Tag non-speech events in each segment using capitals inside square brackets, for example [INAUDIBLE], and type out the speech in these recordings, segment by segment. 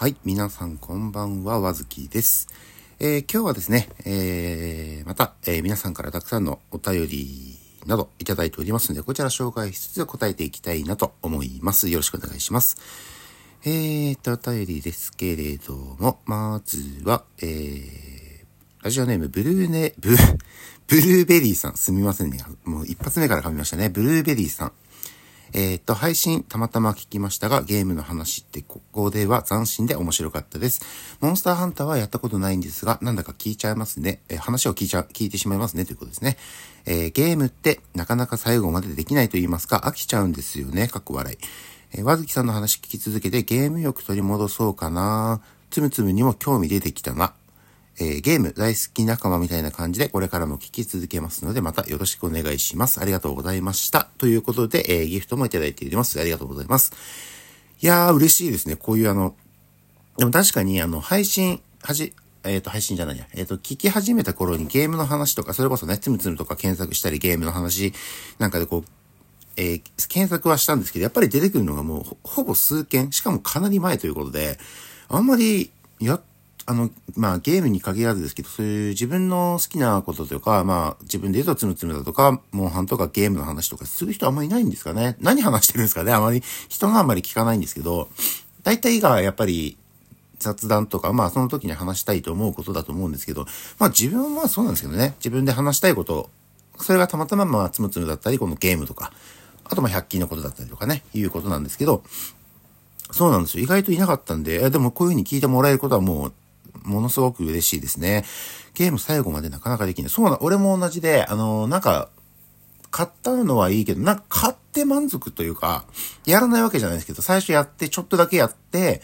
はい、皆さんこんばんは、わずきです。えー、今日はですね、えー、また、えー、皆さんからたくさんのお便りなどいただいておりますので、こちら紹介しつつ答えていきたいなと思います。よろしくお願いします。えーと、お便りですけれども、まずは、えー、ラジオネーム、ブルーネ、ブ、ブルーベリーさん、すみませんね。もう一発目から噛みましたね。ブルーベリーさん。えっ、と、配信たまたま聞きましたが、ゲームの話ってここでは斬新で面白かったです。モンスターハンターはやったことないんですが、なんだか聞いちゃいますね。えー、話を聞いちゃ、聞いてしまいますねということですね。えー、ゲームってなかなか最後までできないと言いますか、飽きちゃうんですよね。かっこ笑い。えー、わずきさんの話聞き続けてゲーム欲取り戻そうかな。つむつむにも興味出てきたな。えー、ゲーム大好き仲間みたいな感じでこれからも聞き続けますので、またよろしくお願いします。ありがとうございました。ということで、えー、ギフトもいただいております。ありがとうございます。いやー、嬉しいですね。こういうあの、でも確かにあの、配信、はじ、えっ、と、配信じゃないや。えっ、ー、と、聞き始めた頃にゲームの話とか、それこそね、つむつむとか検索したりゲームの話なんかでこう、えー、検索はしたんですけど、やっぱり出てくるのがもうほぼ数件、しかもかなり前ということで、あんまりやっあの、まあゲームに限らずですけど、そういう自分の好きなこととか、まあ自分で言うとつむつむだとか、モンハンとかゲームの話とかする人あんまりいないんですかね。何話してるんですかねあまり、人があんまり聞かないんですけど、大体がやっぱり雑談とか、まあその時に話したいと思うことだと思うんですけど、まあ自分はそうなんですけどね、自分で話したいこと、それがたまたままあつむつむだったり、このゲームとか、あとまあ100均のことだったりとかね、いうことなんですけど、そうなんですよ。意外といなかったんで、でもこういう風に聞いてもらえることはもうものすごく嬉しいですね。ゲーム最後までなかなかできない。そうな、俺も同じで、あの、なんか、買ったのはいいけど、なんか買って満足というか、やらないわけじゃないですけど、最初やって、ちょっとだけやって、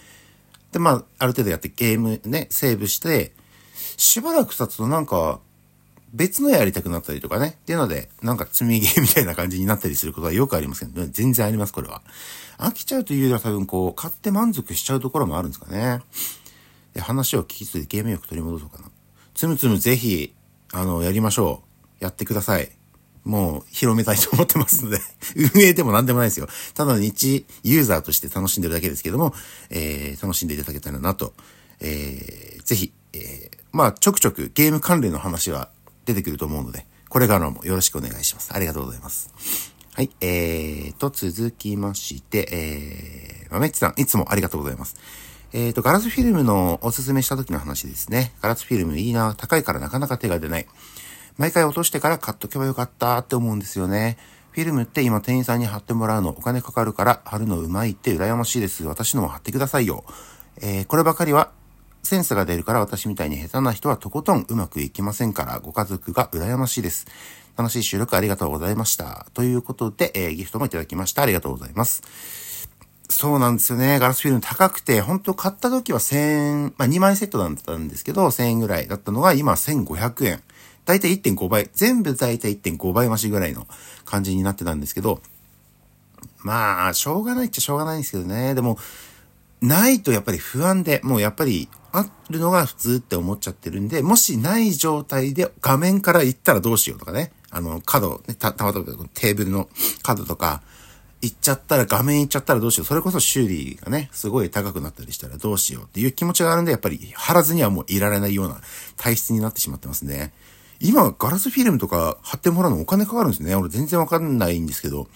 で、まあ、ある程度やってゲームね、セーブして、しばらく経つとなんか、別のやりたくなったりとかね。っていうので、なんか積みゲーみたいな感じになったりすることはよくありますけど、全然あります、これは。飽きちゃうというよりは多分こう、買って満足しちゃうところもあるんですかね。話を聞きつつゲーム欲取り戻そうかな。つむつむぜひ、あの、やりましょう。やってください。もう広めたいと思ってますので運営でも何でもないですよ。ただの日ユーザーとして楽しんでるだけですけども、えー、楽しんでいただけたらなと、えー、ぜひ、えー、まあ、ちょくちょくゲーム関連の話は出てくると思うので、これからもよろしくお願いします。ありがとうございます。はい、えーと、続きまして、えー、まめっちさん、いつもありがとうございます。えっ、ー、と、ガラスフィルムのおすすめした時の話ですね。ガラスフィルムいいな、高いからなかなか手が出ない。毎回落としてから買っとけばよかったって思うんですよね。フィルムって今店員さんに貼ってもらうのお金かかるから貼るのうまいって羨ましいです。私のも貼ってくださいよ。えー、こればかりはセンスが出るから私みたいに下手な人はとことんうまくいきませんからご家族が羨ましいです。楽しい収録ありがとうございました。ということで、えー、ギフトもいただきました。ありがとうございます。そうなんですよね。ガラスフィルム高くて、本当買った時は1000円、まあ2枚セットだったんですけど、1000円ぐらいだったのが今1500円。だいたい1.5倍。全部だいたい1.5倍増しぐらいの感じになってたんですけど、まあ、しょうがないっちゃしょうがないんですけどね。でも、ないとやっぱり不安で、もうやっぱりあるのが普通って思っちゃってるんで、もしない状態で画面から行ったらどうしようとかね。あの、角、ね、た、たまたまテーブルの角とか、行っちゃったら、画面行っちゃったらどうしよう。それこそ修理がね、すごい高くなったりしたらどうしようっていう気持ちがあるんで、やっぱり貼らずにはもういられないような体質になってしまってますね。今、ガラスフィルムとか貼ってもらうのお金かかるんですね。俺全然わかんないんですけど、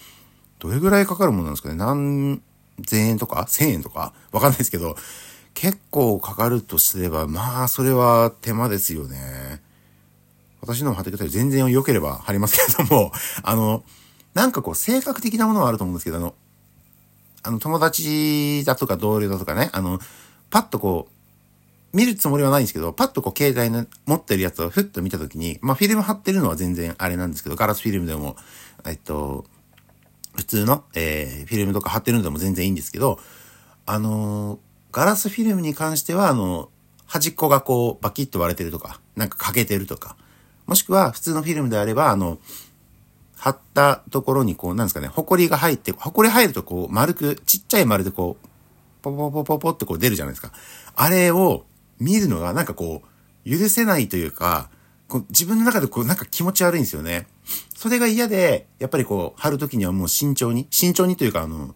どれぐらいかかるものなんですかね。何千円とか？千円とか？わかんないですけど、結構かかるとすれば、まあ、それは手間ですよね。私のも貼ってください。全然良ければ貼りますけれども、あの、なんかこう、性格的なものはあると思うんですけど、あの、あの、友達だとか同僚だとかね、あの、パッとこう、見るつもりはないんですけど、パッとこう、携帯の持ってるやつをふっと見たときに、まあ、フィルム貼ってるのは全然あれなんですけど、ガラスフィルムでも、えっと、普通の、えー、フィルムとか貼ってるのでも全然いいんですけど、あのー、ガラスフィルムに関しては、あの、端っこがこう、バキッと割れてるとか、なんか欠けてるとか、もしくは普通のフィルムであれば、あの、貼ったところにこう、なんですかね、埃が入って、埃入るとこう、丸く、ちっちゃい丸でこう、ポポポポポってこう出るじゃないですか。あれを見るのがなんかこう、許せないというか、こう自分の中でこうなんか気持ち悪いんですよね。それが嫌で、やっぱりこう、貼るときにはもう慎重に、慎重にというかあの、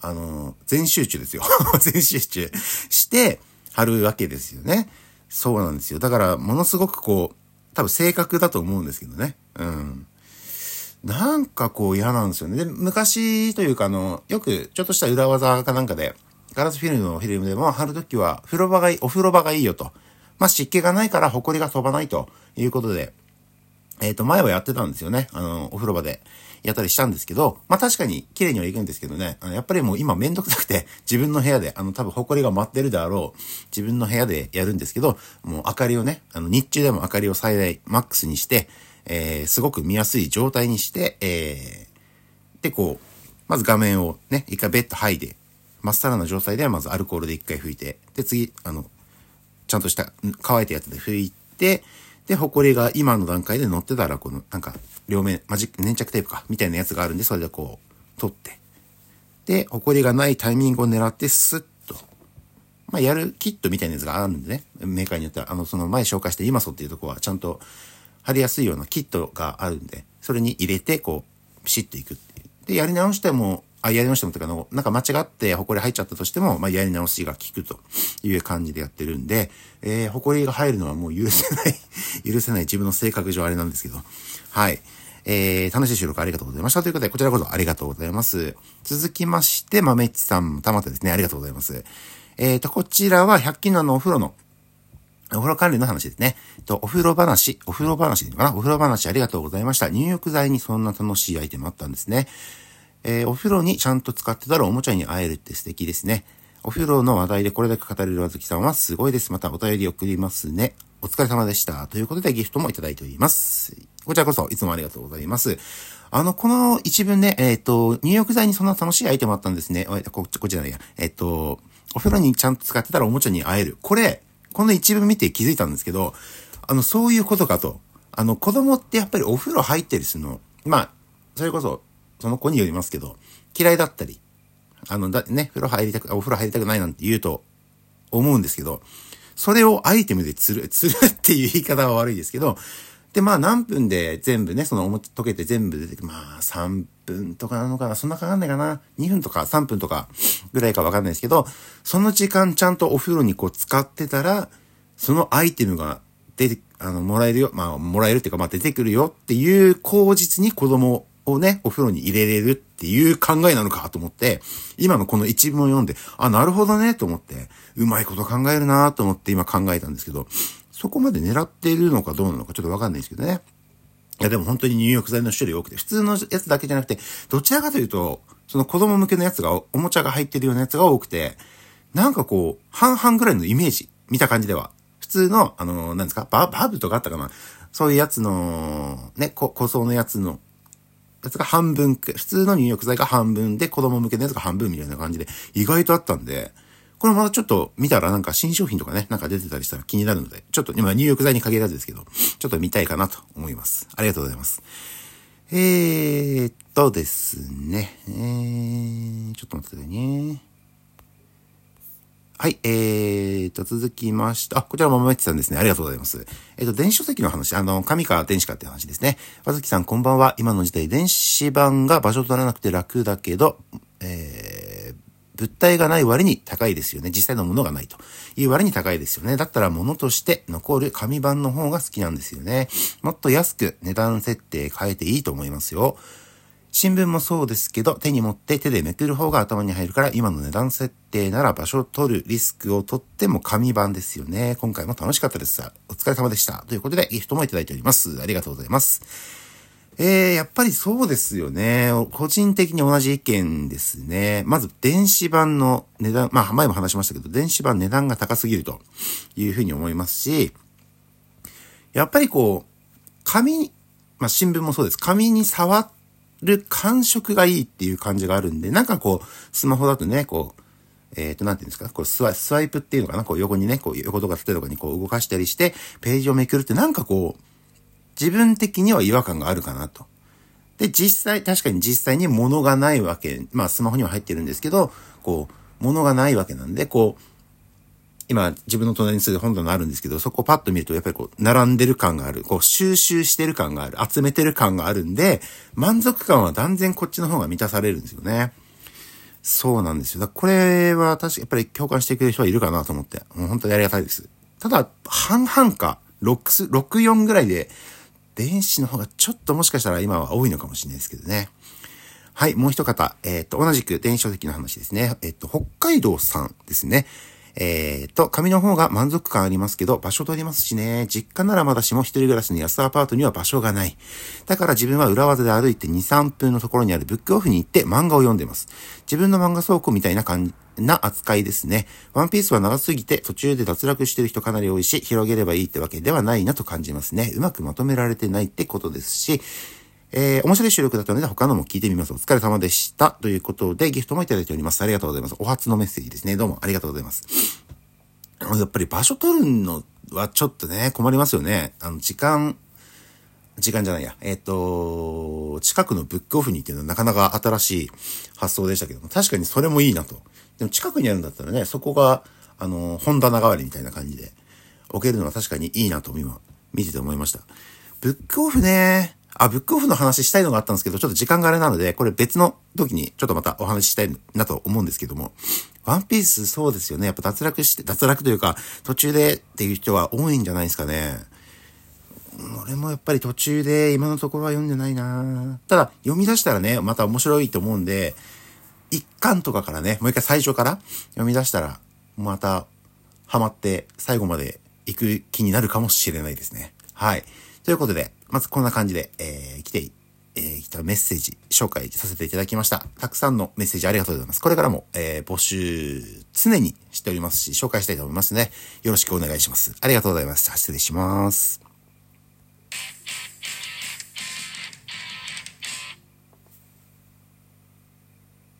あの、全集中ですよ。[LAUGHS] 全集中して貼るわけですよね。そうなんですよ。だから、ものすごくこう、多分正確だと思うんですけどね。うん。なんかこう嫌なんですよね。で、昔というかあの、よくちょっとした裏技かなんかで、ガラスフィルムのフィルムでも貼るときは、風呂場がいい、お風呂場がいいよと。まあ、湿気がないから埃が飛ばないということで、えっ、ー、と、前はやってたんですよね。あの、お風呂場でやったりしたんですけど、まあ確かに綺麗にはいくんですけどね、あのやっぱりもう今めんどくさくて、自分の部屋で、あの多分埃が舞ってるであろう、自分の部屋でやるんですけど、もう明かりをね、あの日中でも明かりを最大マックスにして、えー、すごく見やすい状態にして、えー、で、こう、まず画面をね、一回ベッド剥いで、まっさらな状態ではまずアルコールで一回拭いて、で、次、あの、ちゃんとした乾いたやつで拭いて、で、ホコリが今の段階で乗ってたら、この、なんか、両面、マジック、粘着テープか、みたいなやつがあるんで、それでこう、取って。で、ホコリがないタイミングを狙って、スッと。まあ、やるキットみたいなやつがあるんでね。メーカーによっては、あの、その前紹介したイマソっていうとこは、ちゃんと貼りやすいようなキットがあるんで、それに入れて、こう、ピシッといくっていう。で、やり直しても、あ、やり直してもとかの、なんか間違って埃入っちゃったとしても、まあ、やり直しが効くという感じでやってるんで、えー、埃が入るのはもう許せない [LAUGHS] 許せない自分の性格上あれなんですけど、はい。えー、楽しい収録ありがとうございました。ということで、こちらこそありがとうございます。続きまして、豆っちさんたまたですね、ありがとうございます。えーと、こちらは100均のあのお風呂の、お風呂関連の話ですね。と、お風呂話、お風呂話でいいのかな？お風呂話ありがとうございました。入浴剤にそんな楽しいアイテムあったんですね。えー、お風呂にちゃんと使ってたらおもちゃに会えるって素敵ですね。お風呂の話題でこれだけ語れるあずきさんはすごいです。またお便り送りますね。お疲れ様でした。ということでギフトもいただいております。こちらこそいつもありがとうございます。あの、この一文ね、えっ、ー、と、入浴剤にそんな楽しいアイテムあったんですね。こ、こちらや。えっ、ー、と、お風呂にちゃんと使ってたらおもちゃに会える。これ、この一文見て気づいたんですけど、あの、そういうことかと。あの、子供ってやっぱりお風呂入ってるするの、まあ、それこそ、その子によりますけど、嫌いだったり、あの、だ、ね、風呂入りたく、お風呂入りたくないなんて言うと思うんですけど、それをアイテムで釣る、[LAUGHS] 釣るっていう言い方は悪いですけど、で、まあ何分で全部ね、そのおも溶けて全部出てくるまあ3分とかなのかな、そんなかかんないかな？2分とか3分とかぐらいかわかんないですけど、その時間ちゃんとお風呂にこう使ってたら、そのアイテムが出て、あの、もらえるよ。まあ、もらえるっていうか、まあ出てくるよっていう口実に子供をね、お風呂に入れれるっていう考えなのかと思って、今のこの一文を読んで、あ、なるほどね、と思って、うまいこと考えるなと思って今考えたんですけど、そこまで狙っているのかどうなのかちょっとわかんないですけどね。いや、でも本当に入浴剤の種類多くて、普通のやつだけじゃなくて、どちらかというと、その子供向けのやつが、おもちゃが入ってるようなやつが多くて、なんかこう、半々ぐらいのイメージ、見た感じでは。普通の、あの、なんですか、ババブとかあったかなそういうやつの、ね、こ、塗装のやつのやつが半分、普通の入浴剤が半分で子供向けのやつが半分みたいな感じで意外とあったんで、これまたちょっと見たらなんか新商品とかね、なんか出てたりしたら気になるので、ちょっと今入浴剤に限らずですけど、ちょっと見たいかなと思います。ありがとうございます。えーっとですね、えー、ちょっと待ってくださいね。はい、えーと、続きまして、あ、こちらもまめちさんですね。ありがとうございます。えっ、と、電子書籍の話、あの、紙か電子かって話ですね。わずきさん、こんばんは。今の時代、電子版が場所取らなくて楽だけど、えー、物体がない割に高いですよね。実際のものがないという割に高いですよね。だったら物として残る紙版の方が好きなんですよね。もっと安く値段設定変えていいと思いますよ。新聞もそうですけど、手に持って手でめくる方が頭に入るから、今の値段設定なら場所を取るリスクを取っても紙版ですよね。今回も楽しかったです。お疲れ様でした。ということで、ギフトもいただいております。ありがとうございます。えー、やっぱりそうですよね。個人的に同じ意見ですね。まず、電子版の値段、まあ、前も話しましたけど、電子版値段が高すぎるというふうに思いますし、やっぱりこう、紙、まあ、新聞もそうです。紙に触る感触がいいっていう感じがあるんで、なんかこう、スマホだとね、こう、えっ、ー、と、なんていうんですか、こうスワスワイプっていうのかなこう横にね、こう横とか縦とかにこう動かしたりして、ページをめくるってなんかこう、自分的には違和感があるかなと。で、実際、確かに実際に物がないわけ、まあスマホには入ってるんですけど、こう、物がないわけなんで、こう、今自分の隣にする本棚あるんですけど、そこをパッと見るとやっぱりこう、並んでる感がある。こう、収集してる感がある。集めてる感があるんで、満足感は断然こっちの方が満たされるんですよね。そうなんですよ。だこれは確かやっぱり共感してくれる人はいるかなと思って、もう本当にありがたいです。ただ、半々か、6、64ぐらいで、電子の方がちょっともしかしたら今は多いのかもしれないですけどね。はい、もう一方、えっ、ー、と、同じく電子書籍の話ですね。えっ、ー、と、北海道さんですね。えー、と、紙の方が満足感ありますけど、場所取りますしね。実家ならまだしも一人暮らしの安アパートには場所がない。だから自分は裏技で歩いて2、3分のところにあるブックオフに行って漫画を読んでます。自分の漫画倉庫みたいな感じ、な扱いですね。ワンピースは長すぎて途中で脱落してる人かなり多いし、広げればいいってわけではないなと感じますね。うまくまとめられてないってことですし、えー、面白い収録だったので他のも聞いてみます。お疲れ様でした。ということで、ギフトもいただいております。ありがとうございます。お初のメッセージですね。どうもありがとうございます。やっぱり場所取るのはちょっとね、困りますよね。あの、時間、時間じゃないや。えっ、ー、と、近くのブックオフに行っていうのはなかなか新しい発想でしたけども、確かにそれもいいなと。でも近くにあるんだったらね、そこが、あの、本棚代わりみたいな感じで置けるのは確かにいいなと今、見てて思いました。ブックオフね、あ、ブックオフの話したいのがあったんですけど、ちょっと時間があれなので、これ別の時にちょっとまたお話ししたいなと思うんですけども、ワンピースそうですよね。やっぱ脱落して、脱落というか、途中でっていう人は多いんじゃないですかね。俺もやっぱり途中で今のところは読んでないなただ、読み出したらね、また面白いと思うんで、一巻とかからね、もう一回最初から読み出したら、また、ハマって最後まで行く気になるかもしれないですね。はい。ということで、まずこんな感じで、えー、来て、えー、来たメッセージ紹介させていただきました。たくさんのメッセージありがとうございます。これからも、えー、募集常にしておりますし、紹介したいと思いますのね。よろしくお願いします。ありがとうございます。失礼します。